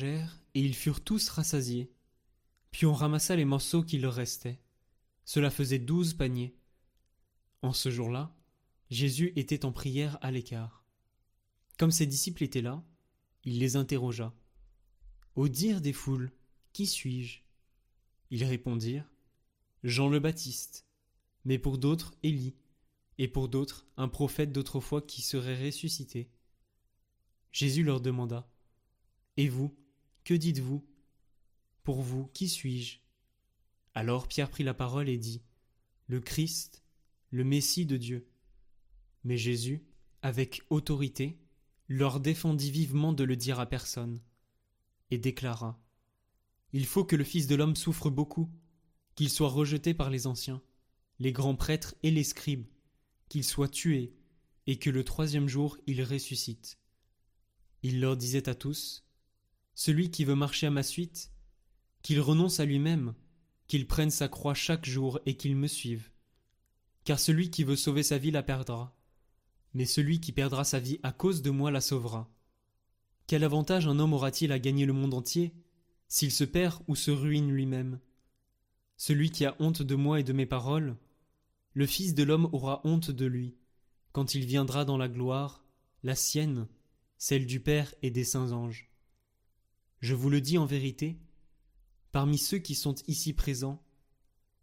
et ils furent tous rassasiés. Puis on ramassa les morceaux qui leur restaient. Cela faisait douze paniers. En ce jour-là, Jésus était en prière à l'écart. Comme ses disciples étaient là, il les interrogea. Au dire des foules, qui suis-je? Ils répondirent Jean le Baptiste, mais pour d'autres Élie, et pour d'autres un prophète d'autrefois qui serait ressuscité. Jésus leur demanda Et vous, que dites-vous? Pour vous, qui suis-je? Alors Pierre prit la parole et dit Le Christ, le Messie de Dieu. Mais Jésus, avec autorité, leur défendit vivement de le dire à personne, et déclara Il faut que le Fils de l'homme souffre beaucoup, qu'il soit rejeté par les anciens, les grands prêtres et les scribes, qu'il soit tué, et que le troisième jour il ressuscite. Il leur disait à tous Celui qui veut marcher à ma suite, qu'il renonce à lui-même, qu'il prenne sa croix chaque jour et qu'il me suive. Car celui qui veut sauver sa vie la perdra, mais celui qui perdra sa vie à cause de moi la sauvera. Quel avantage un homme aura-t-il à gagner le monde entier, s'il se perd ou se ruine lui-même? Celui qui a honte de moi et de mes paroles, le Fils de l'homme aura honte de lui, quand il viendra dans la gloire, la sienne, celle du Père et des saints anges. Je vous le dis en vérité, parmi ceux qui sont ici présents,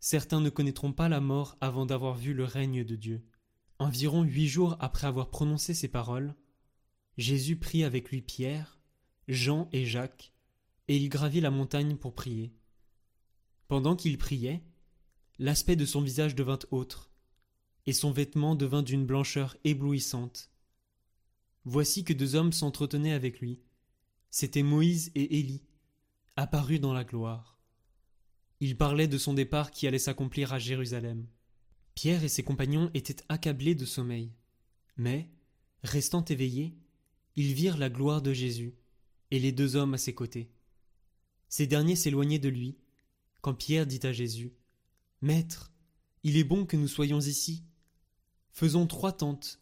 certains ne connaîtront pas la mort avant d'avoir vu le règne de Dieu. Environ huit jours après avoir prononcé ces paroles, Jésus prit avec lui Pierre, Jean et Jacques, et il gravit la montagne pour prier. Pendant qu'il priait, l'aspect de son visage devint autre, et son vêtement devint d'une blancheur éblouissante. Voici que deux hommes s'entretenaient avec lui. C'étaient Moïse et Élie, apparus dans la gloire. Ils parlaient de son départ qui allait s'accomplir à Jérusalem. Pierre et ses compagnons étaient accablés de sommeil. Mais, restant éveillés, ils virent la gloire de Jésus et les deux hommes à ses côtés. Ces derniers s'éloignaient de lui, quand Pierre dit à Jésus Maître, il est bon que nous soyons ici. Faisons trois tentes,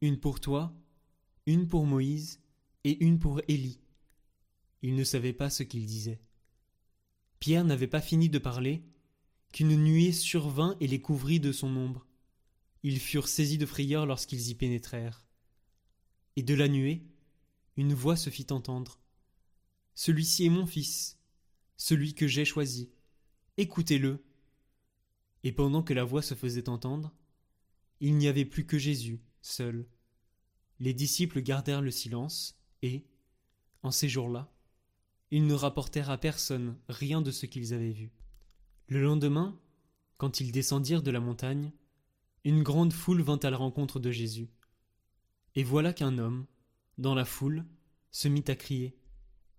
une pour toi, une pour Moïse et une pour Élie. Il ne savait pas ce qu'il disait. Pierre n'avait pas fini de parler qu'une nuée survint et les couvrit de son ombre. Ils furent saisis de frayeur lorsqu'ils y pénétrèrent. Et de la nuée, une voix se fit entendre. Celui-ci est mon fils, celui que j'ai choisi. Écoutez-le. Et pendant que la voix se faisait entendre, il n'y avait plus que Jésus, seul. Les disciples gardèrent le silence, et, en ces jours-là, ils ne rapportèrent à personne rien de ce qu'ils avaient vu. Le lendemain, quand ils descendirent de la montagne, une grande foule vint à la rencontre de Jésus. Et voilà qu'un homme, dans la foule, se mit à crier.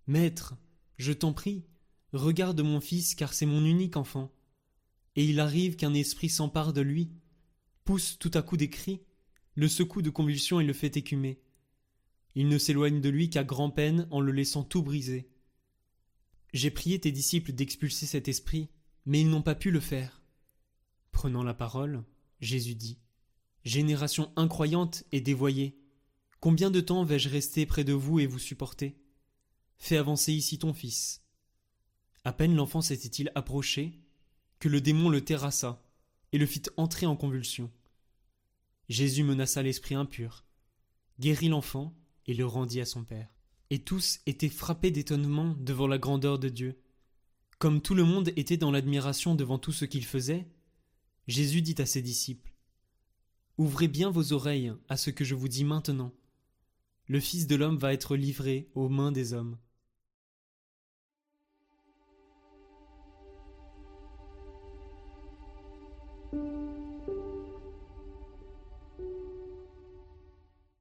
Maître, je t'en prie, regarde mon fils, car c'est mon unique enfant. Et il arrive qu'un esprit s'empare de lui, pousse tout à coup des cris, le secoue de convulsions et le fait écumer. Il ne s'éloigne de lui qu'à grand-peine en le laissant tout briser. J'ai prié tes disciples d'expulser cet esprit, mais ils n'ont pas pu le faire. Prenant la parole, Jésus dit Génération incroyante et dévoyée, combien de temps vais-je rester près de vous et vous supporter? Fais avancer ici ton fils. À peine l'enfant s'était-il approché que le démon le terrassa et le fit entrer en convulsion. Jésus menaça l'esprit impur, guérit l'enfant et le rendit à son père. Et tous étaient frappés d'étonnement devant la grandeur de Dieu. Comme tout le monde était dans l'admiration devant tout ce qu'il faisait, Jésus dit à ses disciples Ouvrez bien vos oreilles à ce que je vous dis maintenant. Le Fils de l'homme va être livré aux mains des hommes.